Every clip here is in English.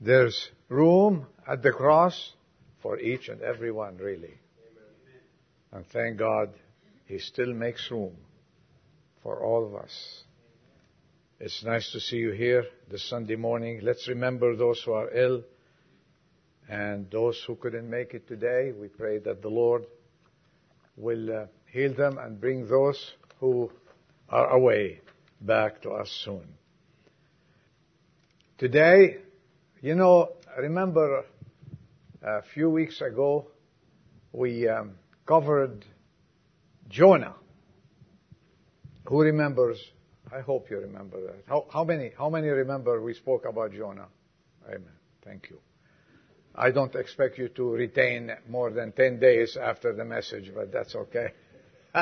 There's room at the cross for each and every one, really. And thank God, He still makes room for all of us. It's nice to see you here this Sunday morning. Let's remember those who are ill and those who couldn't make it today. We pray that the Lord will uh, heal them and bring those who are away back to us soon. Today, you know, remember a few weeks ago we um, covered Jonah. Who remembers? I hope you remember that. How, how many? How many remember we spoke about Jonah? Amen. Thank you. I don't expect you to retain more than 10 days after the message, but that's okay.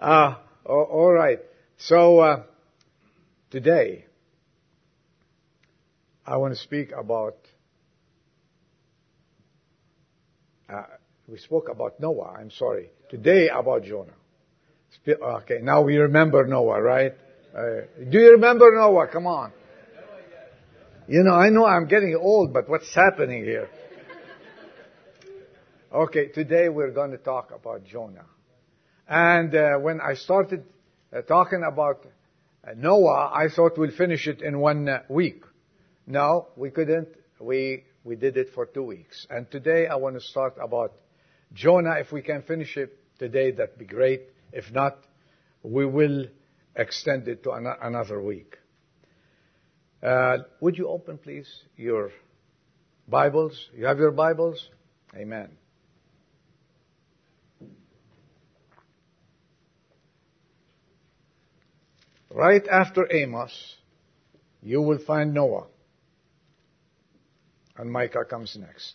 uh, all right. So, uh, today, I want to speak about, uh, we spoke about Noah, I'm sorry. Today about Jonah. Okay, now we remember Noah, right? Uh, do you remember Noah? Come on. You know, I know I'm getting old, but what's happening here? Okay, today we're going to talk about Jonah. And uh, when I started uh, talking about uh, Noah, I thought we'll finish it in one uh, week. No, we couldn't. We we did it for two weeks. And today I want to start about Jonah. If we can finish it today, that'd be great. If not, we will extend it to an- another week. Uh, would you open, please, your Bibles? You have your Bibles? Amen. Right after Amos, you will find Noah. And Micah comes next.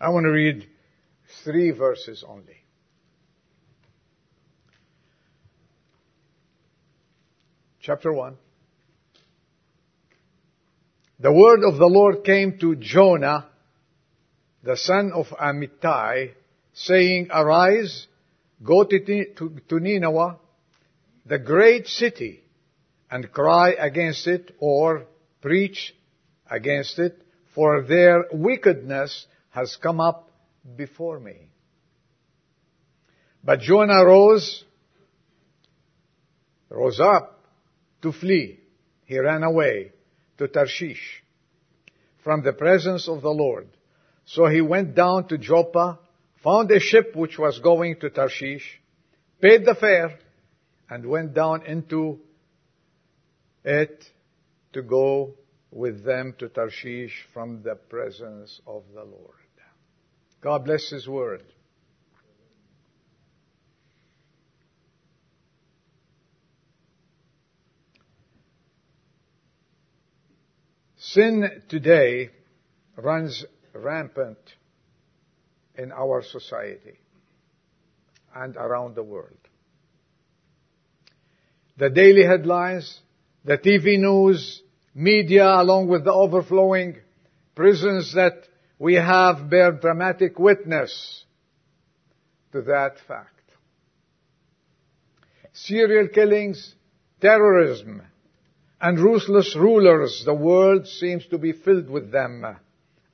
I want to read three verses only. Chapter 1. The word of the Lord came to Jonah, the son of Amittai, saying, Arise, go to, Nineveh, the great city, and cry against it, or preach against it, for their wickedness has come up before me. But Jonah rose, rose up to flee. He ran away to Tarshish from the presence of the Lord. So he went down to Joppa, found a ship which was going to Tarshish, paid the fare, and went down into it to go with them to Tarshish from the presence of the Lord. God bless His word. Sin today runs rampant in our society and around the world. The daily headlines, the TV news, media, along with the overflowing prisons that we have bear dramatic witness to that fact. Serial killings, terrorism, and ruthless rulers, the world seems to be filled with them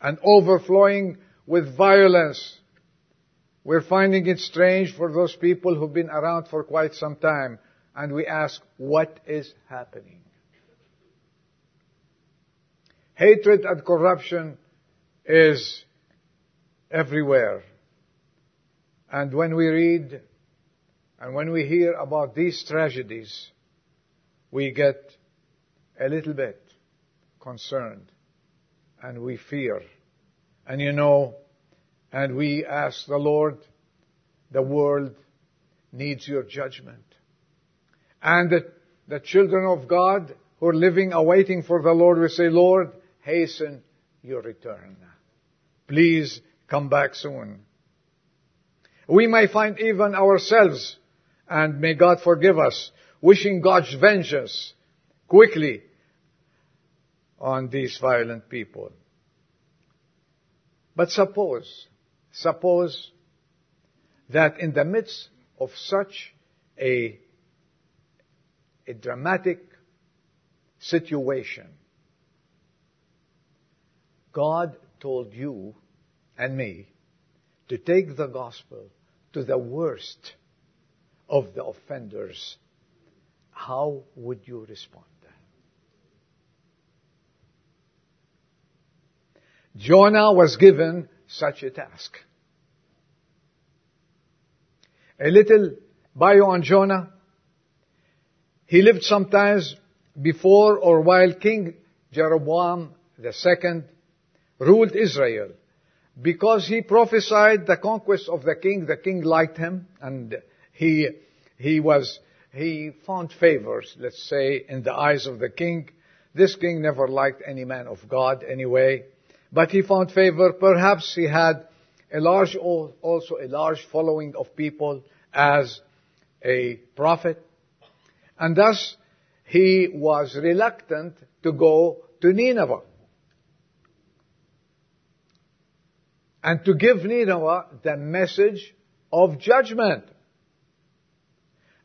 and overflowing with violence. We're finding it strange for those people who've been around for quite some time and we ask, what is happening? Hatred and corruption is everywhere. And when we read and when we hear about these tragedies, we get a little bit concerned and we fear. And you know, and we ask the Lord, the world needs your judgment. And the, the children of God who are living awaiting for the Lord we say, Lord, hasten your return. Please come back soon. We may find even ourselves, and may God forgive us, wishing God's vengeance quickly on these violent people. But suppose, suppose that in the midst of such a, a dramatic situation, God told you and me to take the gospel to the worst of the offenders, how would you respond? Jonah was given such a task. A little bio on Jonah. He lived sometimes before or while King Jeroboam II ruled Israel. Because he prophesied the conquest of the king, the king liked him and he, he was, he found favors, let's say, in the eyes of the king. This king never liked any man of God anyway, but he found favor. Perhaps he had a large, also a large following of people as a prophet. And thus, he was reluctant to go to Nineveh. And to give Nineveh the message of judgment.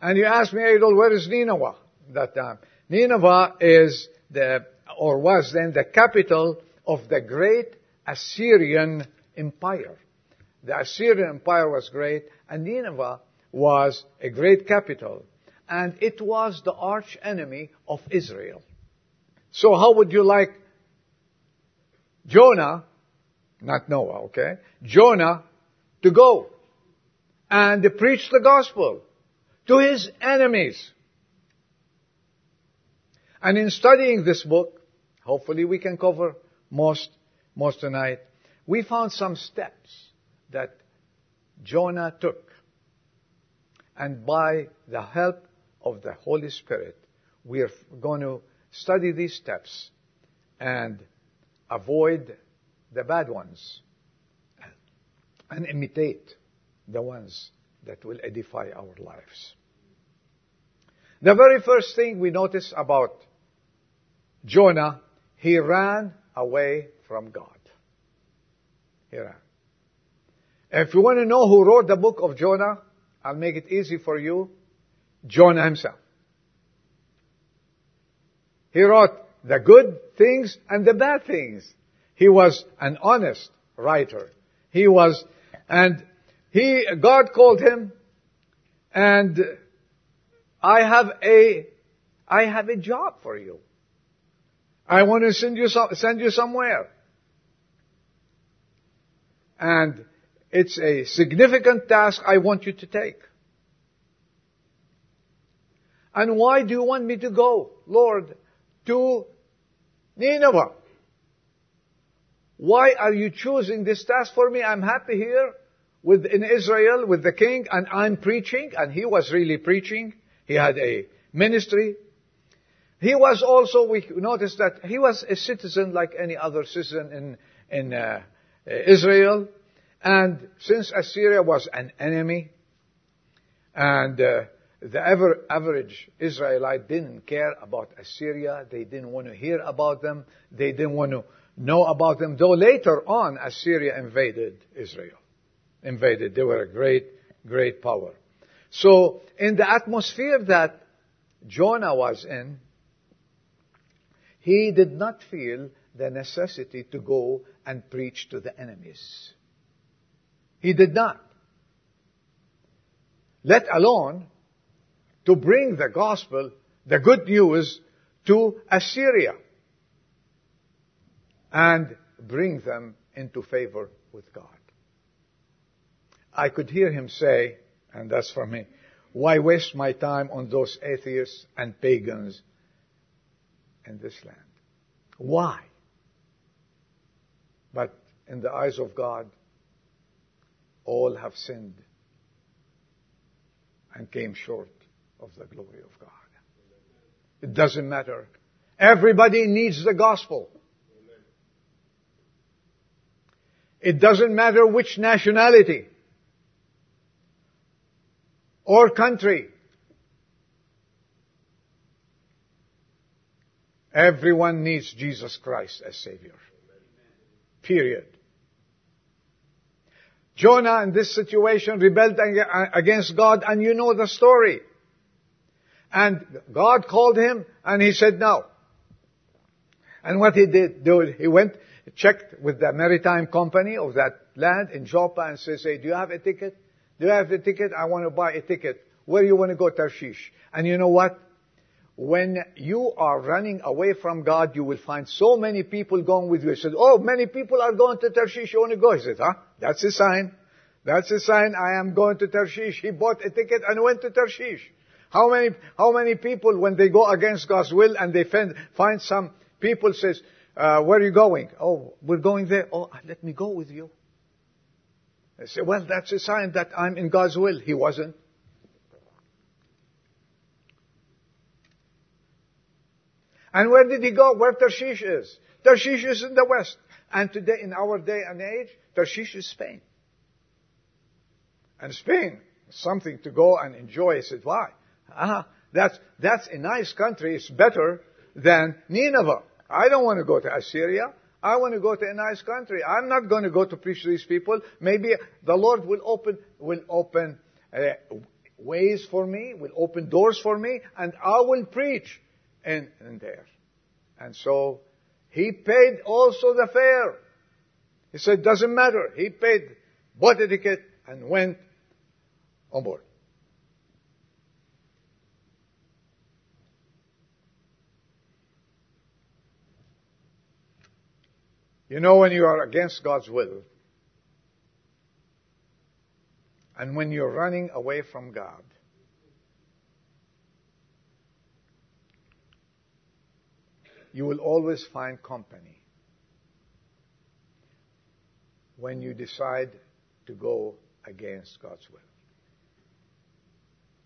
And you ask me, Adol, where is Nineveh that time? Nineveh is the, or was then the capital of the great Assyrian Empire. The Assyrian Empire was great, and Nineveh was a great capital. And it was the arch enemy of Israel. So how would you like Jonah, not Noah, okay? Jonah to go and preach the gospel to his enemies. And in studying this book, hopefully we can cover most, most tonight, we found some steps that Jonah took. And by the help of the Holy Spirit, we are going to study these steps and avoid the bad ones and imitate the ones that will edify our lives. The very first thing we notice about Jonah, he ran away from God. He ran. If you want to know who wrote the book of Jonah, I'll make it easy for you. Jonah himself. He wrote the good things and the bad things. He was an honest writer. He was, and he, God called him, and I have a, I have a job for you. I want to send you some, send you somewhere. And it's a significant task I want you to take. And why do you want me to go, Lord, to Nineveh? Why are you choosing this task for me? I'm happy here with, in Israel with the king and I'm preaching and he was really preaching. He had a ministry. He was also, we noticed that he was a citizen like any other citizen in, in uh, Israel. And since Assyria was an enemy, and uh, the ever, average Israelite didn't care about Assyria, they didn't want to hear about them, they didn't want to know about them, though later on Assyria invaded Israel. Invaded. They were a great, great power. So, in the atmosphere that Jonah was in, he did not feel the necessity to go and preach to the enemies. He did not. Let alone to bring the gospel, the good news, to Assyria and bring them into favor with God. I could hear him say, and that's for me, why waste my time on those atheists and pagans in this land? Why? But in the eyes of God, all have sinned and came short of the glory of God. It doesn't matter. Everybody needs the gospel. It doesn't matter which nationality or country. Everyone needs Jesus Christ as Savior. Period. Jonah in this situation rebelled against God and you know the story. And God called him and he said no. And what he did do, he went, checked with the maritime company of that land in Joppa and says, hey, do you have a ticket? Do you have a ticket? I want to buy a ticket. Where do you want to go, Tarshish? And you know what? When you are running away from God, you will find so many people going with you. He said, oh, many people are going to Tarshish. You want to go? He said, huh? That's a sign. That's a sign I am going to Tarshish. He bought a ticket and went to Tarshish. How many, how many people, when they go against God's will and they find, find some people says, uh, where are you going? Oh, we're going there. Oh, let me go with you. I say, well, that's a sign that I'm in God's will. He wasn't. And where did he go? Where Tarshish is. Tarshish is in the west. And today, in our day and age, Tarshish is Spain. And Spain something to go and enjoy. I said, why? Uh-huh. That's, that's a nice country. It's better than Nineveh. I don't want to go to Assyria. I want to go to a nice country. I'm not going to go to preach to these people. Maybe the Lord will open, will open uh, ways for me, will open doors for me, and I will preach in, in there. And so, he paid also the fare. He said, doesn't matter. He paid, bought a ticket, and went on board. You know when you are against God's will, and when you're running away from God, you will always find company when you decide to go against God's will.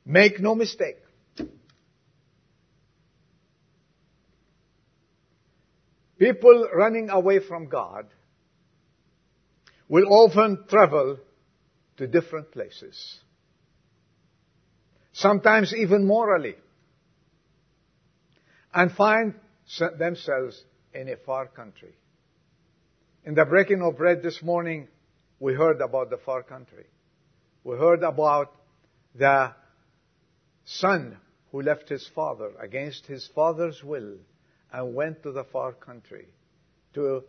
Make no mistake. People running away from God will often travel to different places. Sometimes even morally. And find themselves in a far country. In the breaking of bread this morning, we heard about the far country. We heard about the son who left his father against his father's will and went to the far country to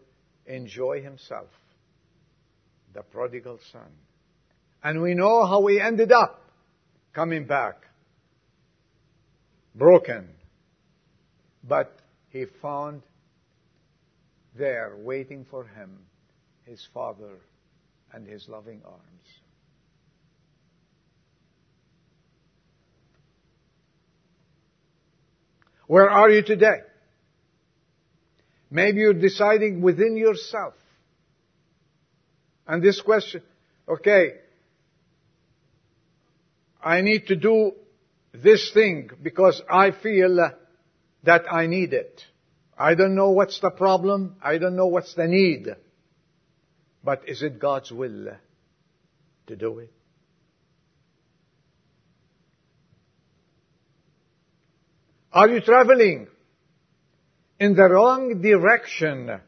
enjoy himself, the prodigal son. And we know how he ended up coming back, broken. But he found there, waiting for him, his father and his loving arms. Where are you today? Maybe you're deciding within yourself. And this question, okay, I need to do this thing because I feel that I need it. I don't know what's the problem. I don't know what's the need. But is it God's will to do it? Are you traveling in the wrong direction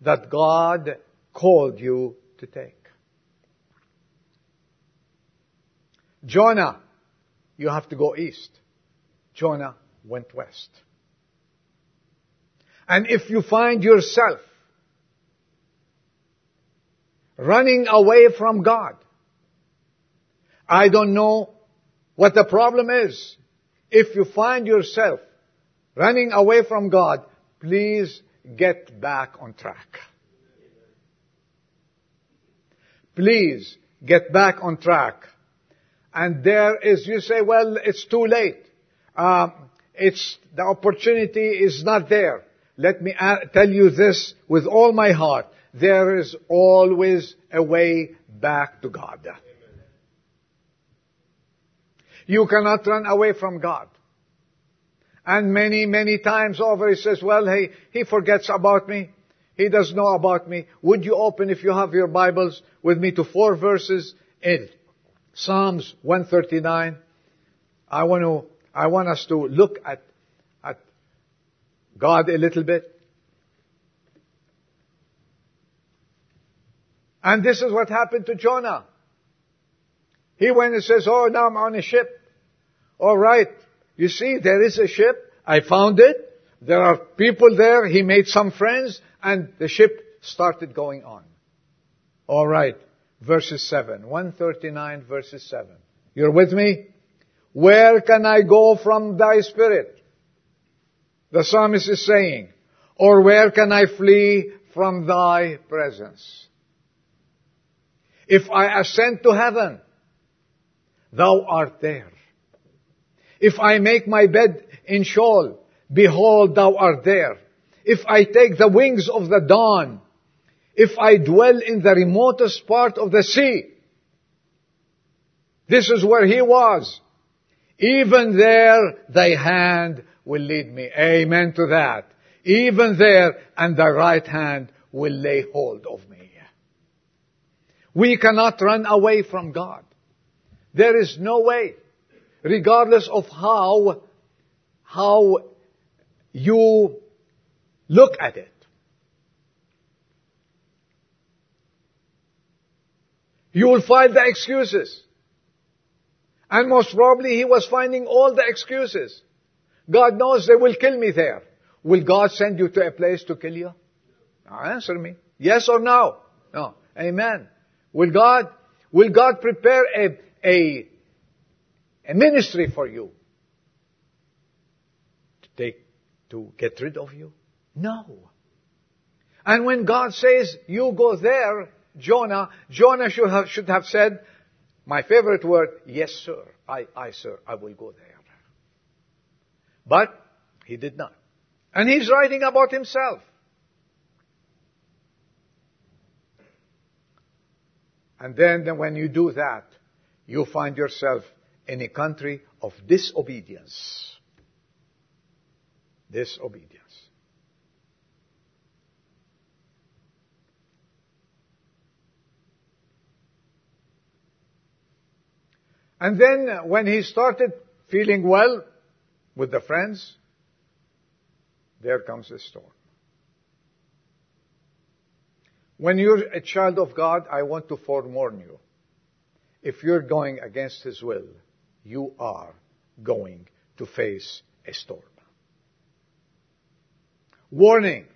that God called you to take. Jonah, you have to go east. Jonah went west. And if you find yourself running away from God, I don't know what the problem is. If you find yourself running away from God, Please get back on track. Please get back on track. And there is, you say, well, it's too late. Uh, it's, the opportunity is not there. Let me tell you this with all my heart. There is always a way back to God. You cannot run away from God. And many, many times over he says, well, hey, he forgets about me. He doesn't know about me. Would you open, if you have your Bibles, with me to four verses in Psalms 139? I want to, I want us to look at, at God a little bit. And this is what happened to Jonah. He went and says, oh, now I'm on a ship. All right. You see, there is a ship. I found it. There are people there. He made some friends and the ship started going on. Alright, verses 7. 139 verses 7. You're with me? Where can I go from thy spirit? The psalmist is saying, or where can I flee from thy presence? If I ascend to heaven, thou art there. If I make my bed in Sheol, behold, thou art there. If I take the wings of the dawn, if I dwell in the remotest part of the sea, this is where he was. Even there, thy hand will lead me. Amen to that. Even there, and thy right hand will lay hold of me. We cannot run away from God. There is no way, regardless of how, how you look at it. You will find the excuses. And most probably he was finding all the excuses. God knows they will kill me there. Will God send you to a place to kill you? Now answer me. Yes or no? No. Amen. Will God, will God prepare a, a, a ministry for you? To take, to get rid of you? No. And when God says, you go there, Jonah, Jonah should have, should have said, my favorite word, yes sir, I, I sir, I will go there. But, he did not. And he's writing about himself. And then, then when you do that, you find yourself in a country of disobedience. Disobedience. And then uh, when he started feeling well with the friends, there comes a storm. When you're a child of God, I want to forewarn you. If you're going against His will, you are going to face a storm. Warning.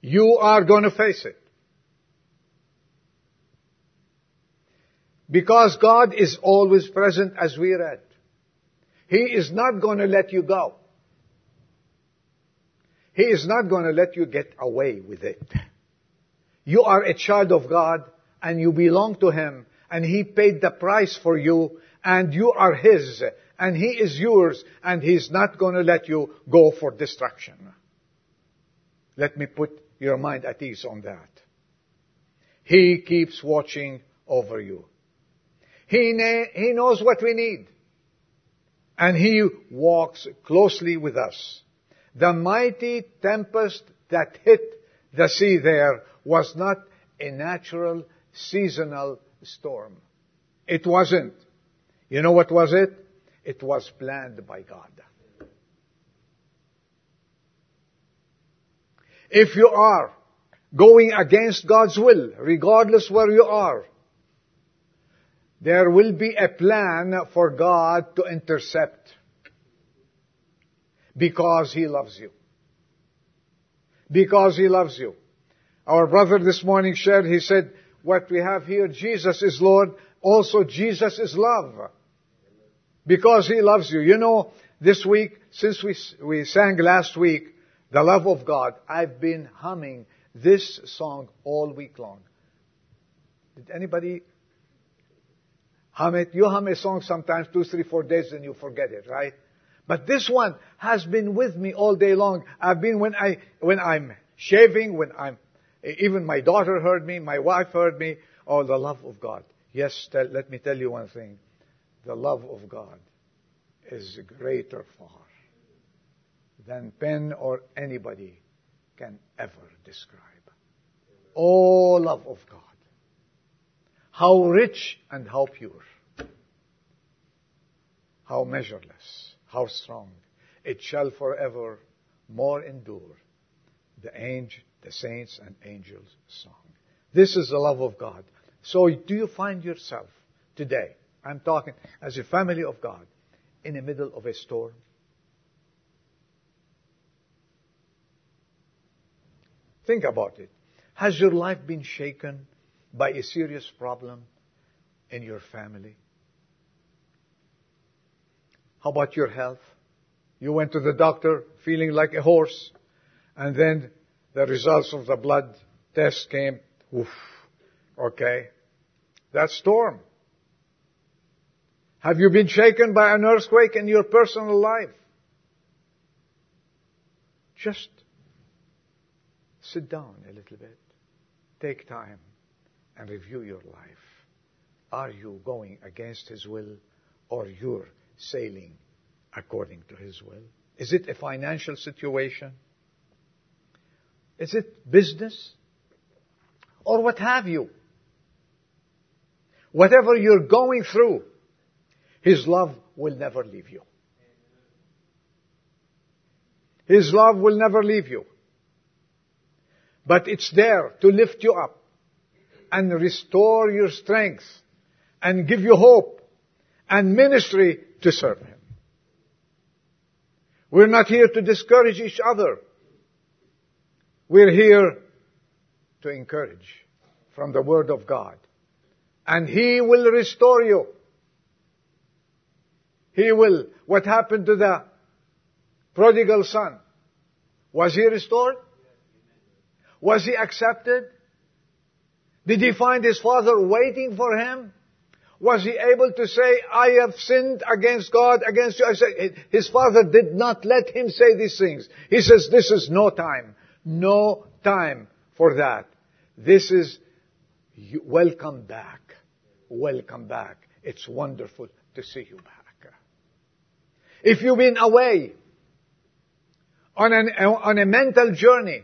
You are going to face it. Because God is always present as we read. He is not going to let you go. He is not going to let you get away with it. You are a child of God and you belong to Him and He paid the price for you and you are His and He is yours and He's not going to let you go for destruction. Let me put your mind at ease on that. He keeps watching over you. He, na- he knows what we need. And He walks closely with us. The mighty tempest that hit the sea there was not a natural seasonal storm. It wasn't. You know what was it? It was planned by God. If you are going against God's will, regardless where you are, there will be a plan for God to intercept because He loves you. Because He loves you. Our brother this morning shared, he said, what we have here, Jesus is Lord, also Jesus is love. Because He loves you. You know, this week, since we, we sang last week, the love of God, I've been humming this song all week long. Did anybody hum it. You hum a song sometimes two, three, four days and you forget it, right? But this one has been with me all day long. I've been when I, when I'm shaving, when I'm, even my daughter heard me, my wife heard me. Oh, the love of God. Yes, tell, let me tell you one thing. The love of God is greater far than pen or anybody can ever describe. Oh, love of God. How rich and how pure. How measureless. How strong. It shall forever more endure. The angel, the saints and angels song. This is the love of God. So do you find yourself today, I'm talking as a family of God, in the middle of a storm? Think about it. Has your life been shaken by a serious problem in your family? How about your health? You went to the doctor feeling like a horse, and then the results of the blood test came. Oof. Okay. That storm. Have you been shaken by an earthquake in your personal life? Just sit down a little bit. Take time and review your life. Are you going against His will or you're sailing according to His will? Is it a financial situation? Is it business? Or what have you? Whatever you're going through, His love will never leave you. His love will never leave you. But it's there to lift you up and restore your strength and give you hope and ministry to serve Him. We're not here to discourage each other. We're here to encourage from the Word of God. And He will restore you. He will. What happened to the prodigal son? Was he restored? Was he accepted? Did he find his father waiting for him? Was he able to say, I have sinned against God, against you? His father did not let him say these things. He says, this is no time. No time for that. This is, welcome back. Welcome back. It's wonderful to see you back. If you've been away on, an, on a mental journey,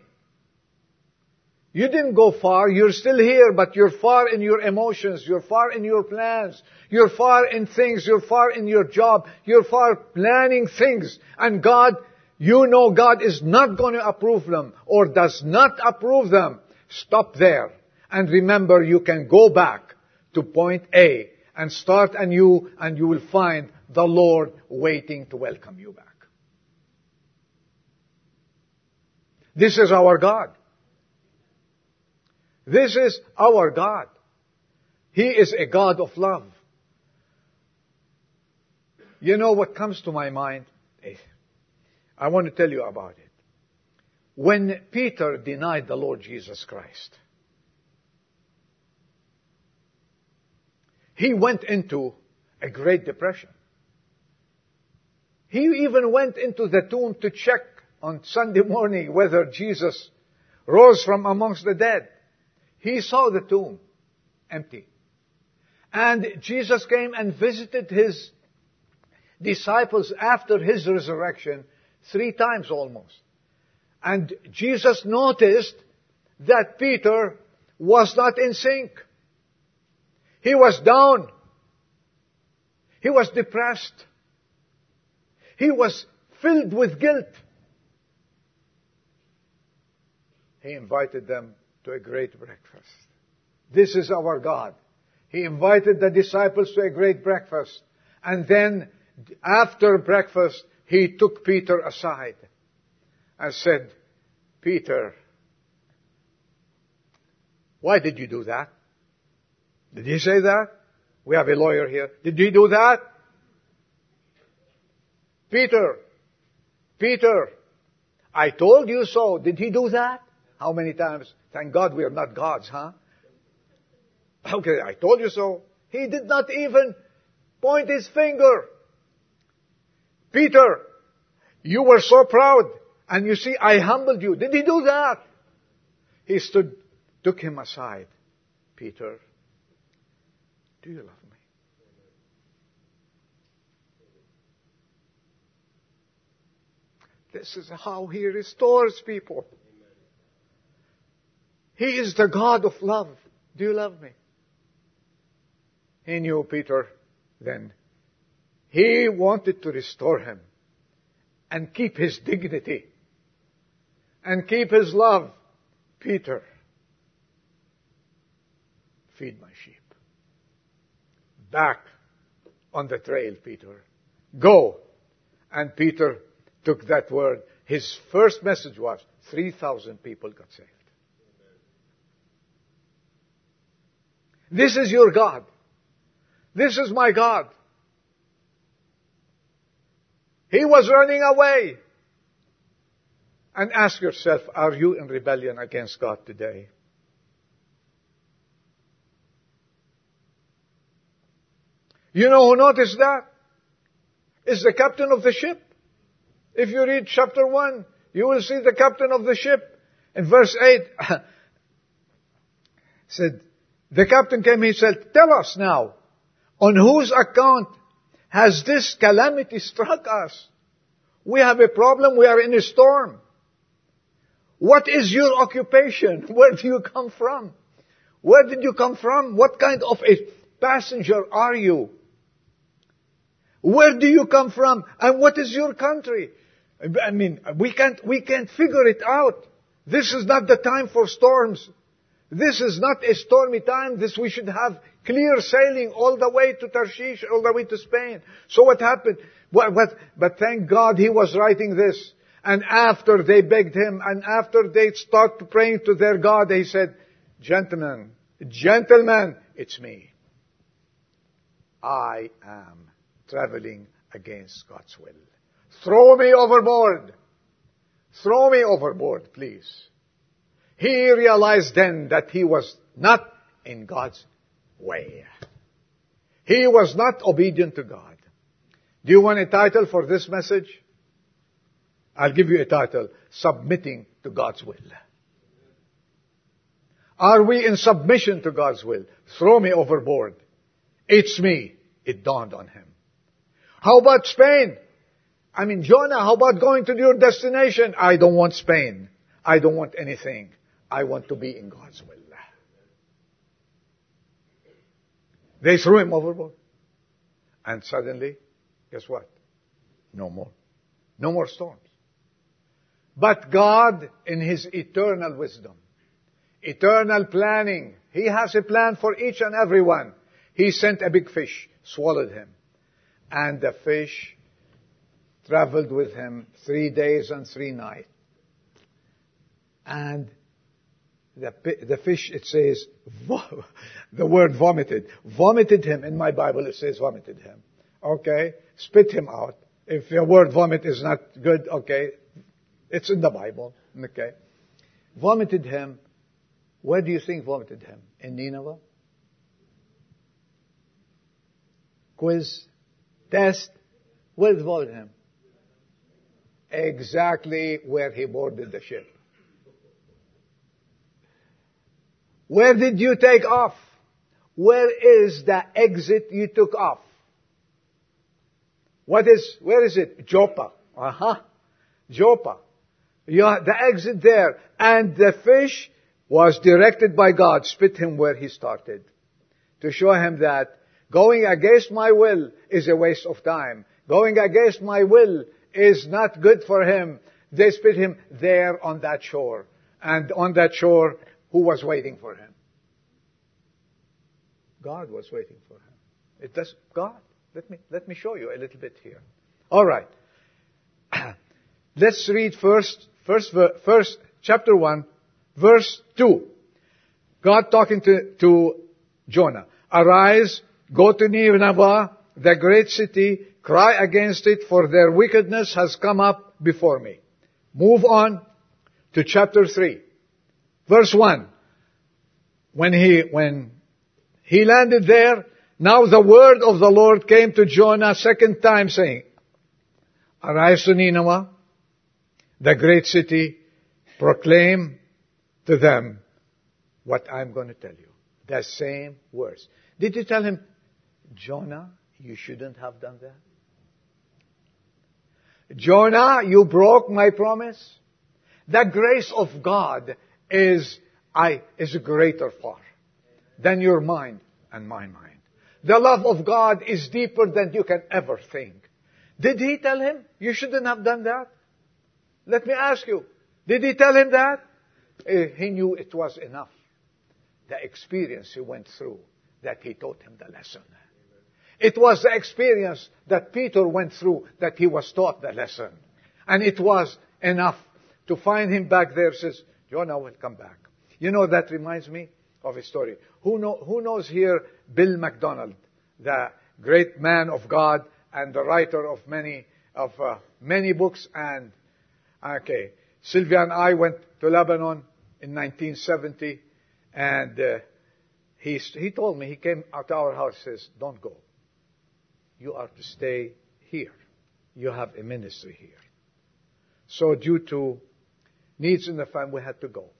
you didn't go far. You're still here, but you're far in your emotions. You're far in your plans. You're far in things. You're far in your job. You're far planning things. And God, you know God is not going to approve them or does not approve them. Stop there. And remember, you can go back to point A and start anew and you will find the Lord waiting to welcome you back. This is our God. This is our God. He is a God of love. You know what comes to my mind? I want to tell you about it. When Peter denied the Lord Jesus Christ, he went into a great depression. He even went into the tomb to check on Sunday morning whether Jesus rose from amongst the dead. He saw the tomb empty. And Jesus came and visited his disciples after his resurrection three times almost. And Jesus noticed that Peter was not in sync. He was down. He was depressed. He was filled with guilt. He invited them to a great breakfast. This is our God. He invited the disciples to a great breakfast. And then, after breakfast, he took Peter aside and said, Peter, why did you do that? Did he say that? We have a lawyer here. Did he do that? Peter, Peter, I told you so. Did he do that? How many times? Thank God we are not gods, huh? Okay, I told you so. He did not even point his finger. Peter, you were so proud, and you see, I humbled you. Did he do that? He stood, took him aside. Peter, do you love me? This is how he restores people. He is the God of love. Do you love me? He knew Peter then. He wanted to restore him and keep his dignity and keep his love. Peter, feed my sheep. Back on the trail, Peter. Go. And Peter took that word. His first message was 3,000 people got saved. This is your God. This is my God. He was running away. And ask yourself, are you in rebellion against God today? You know who noticed that? It's the captain of the ship. If you read chapter 1, you will see the captain of the ship. In verse 8, said, the captain came, he said, tell us now, on whose account has this calamity struck us? We have a problem, we are in a storm. What is your occupation? Where do you come from? Where did you come from? What kind of a passenger are you? Where do you come from? And what is your country? I mean, we can't, we can't figure it out. This is not the time for storms. This is not a stormy time. This we should have clear sailing all the way to Tarshish, all the way to Spain. So what happened? What, what, but thank God he was writing this. And after they begged him, and after they started praying to their God, they said, Gentlemen, gentlemen, it's me. I am traveling against God's will. Throw me overboard. Throw me overboard, please. He realized then that he was not in God's way. He was not obedient to God. Do you want a title for this message? I'll give you a title. Submitting to God's will. Are we in submission to God's will? Throw me overboard. It's me. It dawned on him. How about Spain? I mean, Jonah, how about going to your destination? I don't want Spain. I don't want anything. I want to be in God's will. They threw him overboard. And suddenly, guess what? No more. No more storms. But God, in His eternal wisdom, eternal planning, He has a plan for each and every one. He sent a big fish, swallowed him and the fish traveled with him three days and three nights. And the, the fish, it says, the word vomited. Vomited him. In my Bible, it says vomited him. Okay? Spit him out. If your word vomit is not good, okay, it's in the Bible. Okay? Vomited him. Where do you think vomited him? In Nineveh? Quiz test with him. Exactly where he boarded the ship. Where did you take off? Where is the exit you took off? What is, where is it? Joppa. Uh-huh. Joppa. You the exit there. And the fish was directed by God, spit him where he started. To show him that Going against my will is a waste of time. Going against my will is not good for him. They spit him there on that shore. And on that shore, who was waiting for him? God was waiting for him. It does, God. Let me, let me show you a little bit here. Alright. Let's read first, first, first, chapter 1, verse 2. God talking to, to Jonah. Arise, Go to Nineveh, the great city, cry against it, for their wickedness has come up before me. Move on to chapter 3. Verse 1. When he, when he landed there, now the word of the Lord came to Jonah second time saying, Arise to Nineveh, the great city, proclaim to them what I'm going to tell you. The same words. Did you tell him, Jonah, you shouldn't have done that. Jonah, you broke my promise. The grace of God is, I, is greater far than your mind and my mind. The love of God is deeper than you can ever think. Did he tell him, you shouldn't have done that? Let me ask you, did he tell him that? Eh, he knew it was enough. The experience he went through that he taught him the lesson. It was the experience that Peter went through that he was taught the lesson. And it was enough to find him back there says, Jonah will come back. You know, that reminds me of a story. Who, know, who knows here Bill MacDonald, the great man of God and the writer of many of uh, many books and okay. Sylvia and I went to Lebanon in 1970 and uh, he, he told me, he came out our house says, don't go. You are to stay here. You have a ministry here. So due to needs in the family, had to go.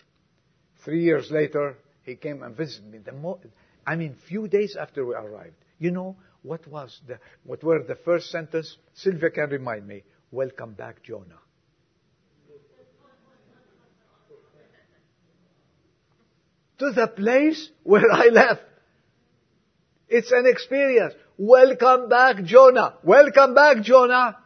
Three years later, he came and visited me. The mo- I mean, few days after we arrived. You know, what was the, what were the first sentence? Sylvia can remind me. Welcome back, Jonah. to the place where I left. It's an experience. Welcome back, Jonah. Welcome back, Jonah.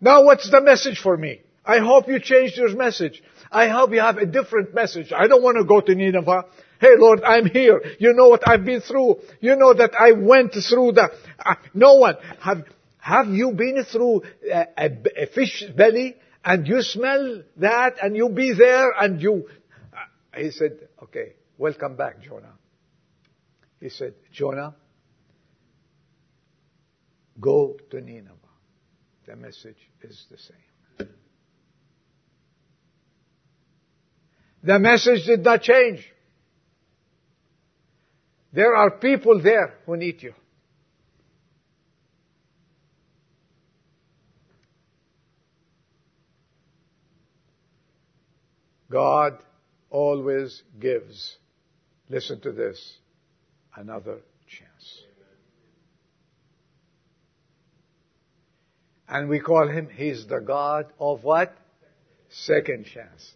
Now what's the message for me? I hope you changed your message. I hope you have a different message. I don't want to go to Nineveh. Hey Lord, I'm here. You know what I've been through. You know that I went through the, uh, no one. Have, have you been through a, a, a fish belly and you smell that and you be there and you, uh, he said, okay, welcome back, Jonah. He said, Jonah, go to Nineveh. The message is the same. The message did not change. There are people there who need you. God always gives, listen to this, another chance. And we call him, he's the God of what? Second chance.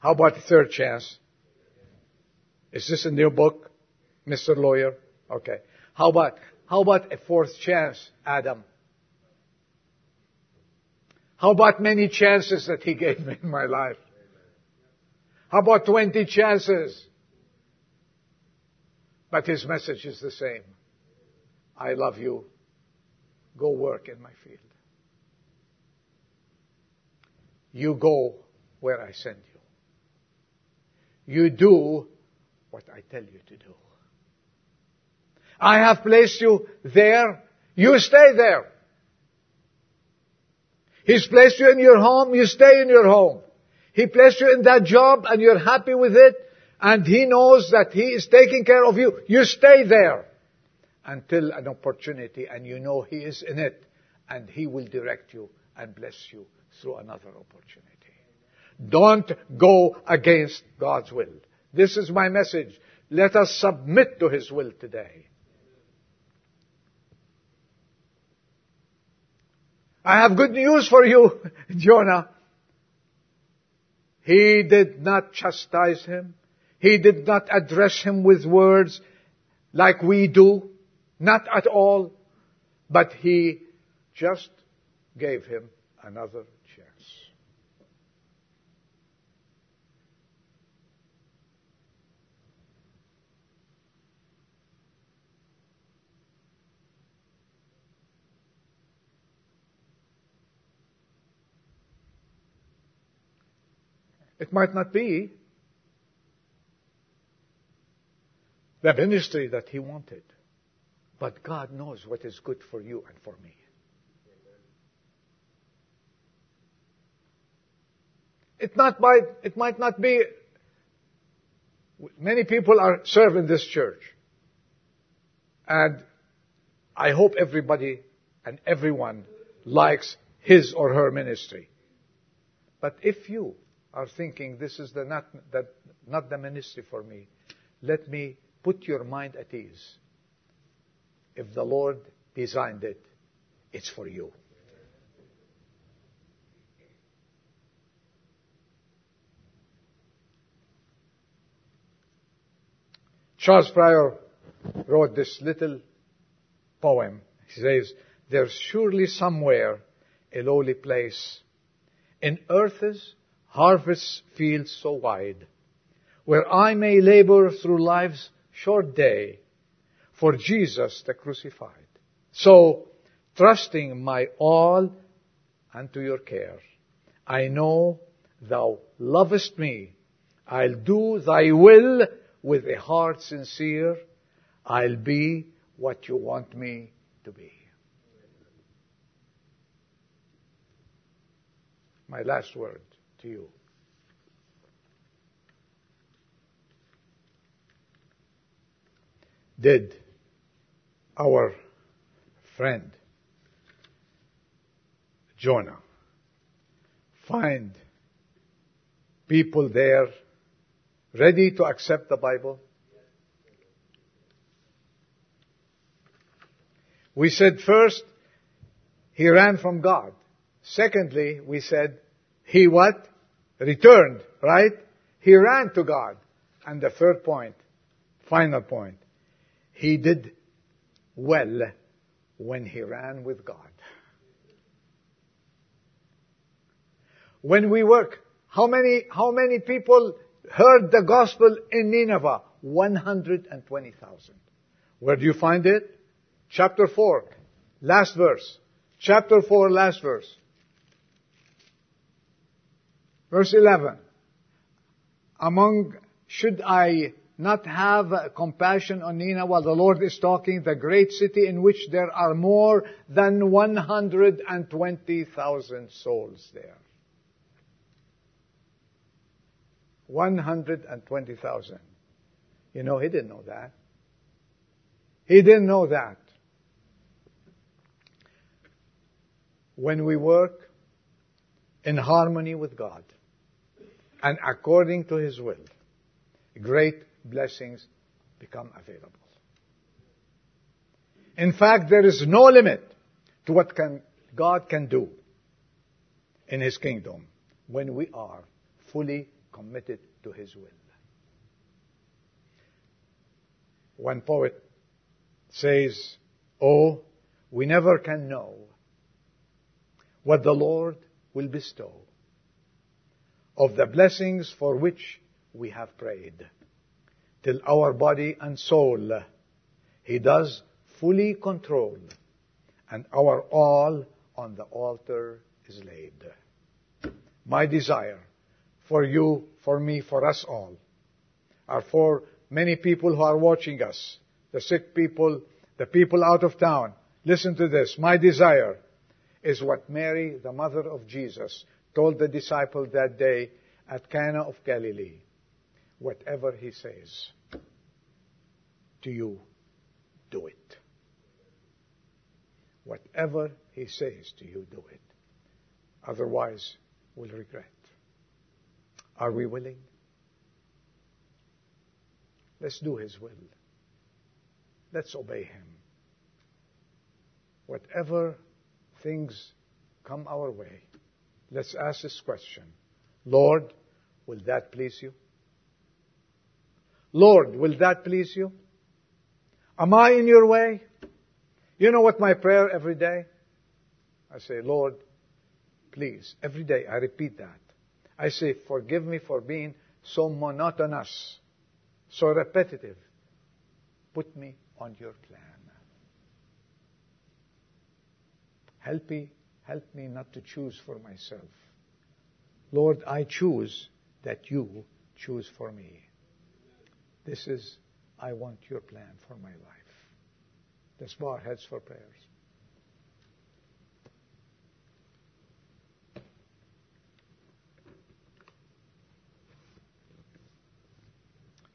How about the third chance? Is this a new book? Mr. Lawyer? Okay. How about, how about a fourth chance, Adam? How about many chances that he gave me in my life? How about 20 chances? But his message is the same. I love you. Go work in my field. You go where I send you. You do what I tell you to do. I have placed you there. You stay there. He's placed you in your home. You stay in your home. He placed you in that job and you're happy with it and He knows that He is taking care of you. You stay there until an opportunity and you know He is in it and He will direct you and bless you through another opportunity. Don't go against God's will. This is my message. Let us submit to His will today. I have good news for you, Jonah. He did not chastise him. He did not address him with words like we do. Not at all. But he just gave him another It might not be the ministry that he wanted. But God knows what is good for you and for me. It not might, it might not be, many people are serving this church. And I hope everybody and everyone likes his or her ministry. But if you are thinking this is the not, that, not the ministry for me, let me put your mind at ease. If the Lord designed it, it's for you. Charles Prior wrote this little poem. He says, There's surely somewhere a lowly place in earth's harvest fields so wide, where I may labor through life's short day for Jesus the crucified. So, trusting my all unto your care, I know thou lovest me. I'll do thy will with a heart sincere, I'll be what you want me to be. My last word to you. Did our friend Jonah find people there ready to accept the Bible? We said first, he ran from God. Secondly, we said, he what? Returned, right? He ran to God. And the third point, final point, he did well when he ran with God. When we work, how many, how many people heard the gospel in Nineveh? 120,000. Where do you find it? Chapter 4, last verse. Chapter 4, last verse. Verse 11. Among, should I not have compassion on Nineveh while The Lord is talking, the great city in which there are more than 120,000 souls there. 120,000. You know, he didn't know that. He didn't know that. When we work in harmony with God and according to His will, great blessings become available. In fact, there is no limit to what can, God can do in His kingdom when we are fully committed to His will. One poet says, Oh, we never can know what the Lord will bestow of the blessings for which we have prayed, till our body and soul He does fully control, and our all on the altar is laid. My desire for you, for me, for us all, are for many people who are watching us, the sick people, the people out of town. Listen to this. My desire is what Mary, the mother of Jesus, told the disciple that day at Cana of Galilee. Whatever he says to you, do it. Whatever he says to you, do it. Otherwise, we'll regret. Are we willing? Let's do His will. Let's obey Him. Whatever things come our way, let's ask this question Lord, will that please you? Lord, will that please you? Am I in your way? You know what my prayer every day? I say, Lord, please, every day I repeat that. I say, forgive me for being so monotonous, so repetitive. Put me on your plan. Help me, help me not to choose for myself. Lord, I choose that you choose for me. This is, I want your plan for my life. Let's bow our heads for prayers.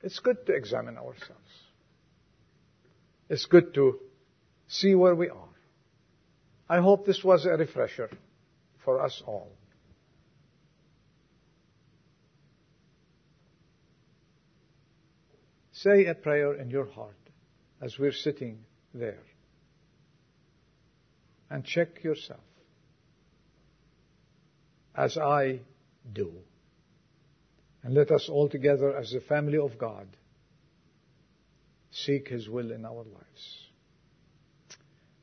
It's good to examine ourselves. It's good to see where we are. I hope this was a refresher for us all. Say a prayer in your heart as we're sitting there. And check yourself as I do. And let us all together, as the family of God, seek His will in our lives.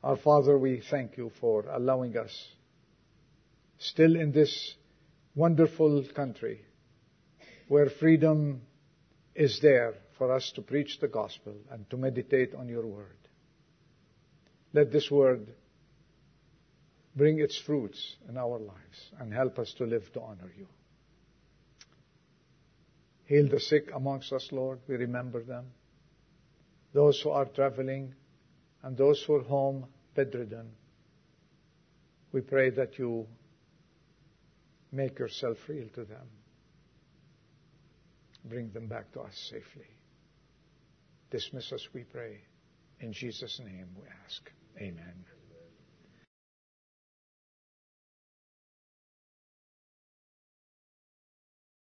Our Father, we thank you for allowing us, still in this wonderful country, where freedom is there for us to preach the gospel and to meditate on your word. Let this word bring its fruits in our lives and help us to live to honor you. Heal the sick amongst us, Lord. We remember them. Those who are traveling and those who are home bedridden. We pray that you make yourself real to them. Bring them back to us safely. Dismiss us, we pray. In Jesus' name we ask. Amen.